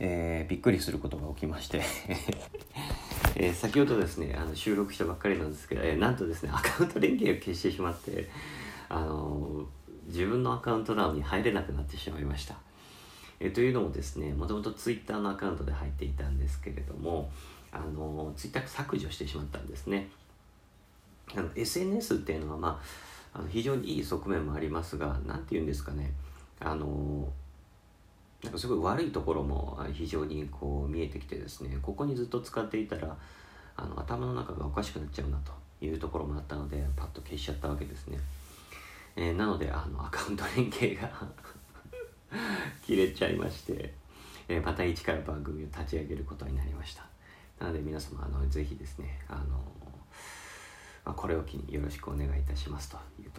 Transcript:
えー、びっくりすることが起きまして えー、先ほどですねあの収録したばっかりなんですけど、えー、なんとですねアカウント連携を消してしまってあの自分のアカウント欄に入れなくなってしまいました。えー、というのもですねもともと Twitter のアカウントで入っていたんですけれどもあの Twitter 削除してしまったんですね。SNS っていうのは、まあ、あの非常にいい側面もありますが何て言うんですかねあのすごい悪いところも非常にこう見えてきてですねここにずっと使っていたらあの頭の中がおかしくなっちゃうなというところもあったのでパッと消しちゃったわけですね、えー、なのであのアカウント連携が 切れちゃいまして、えー、また一から番組を立ち上げることになりました。なので皆様あのぜひですねあの、まあ、これを機によろしくお願いいたしますという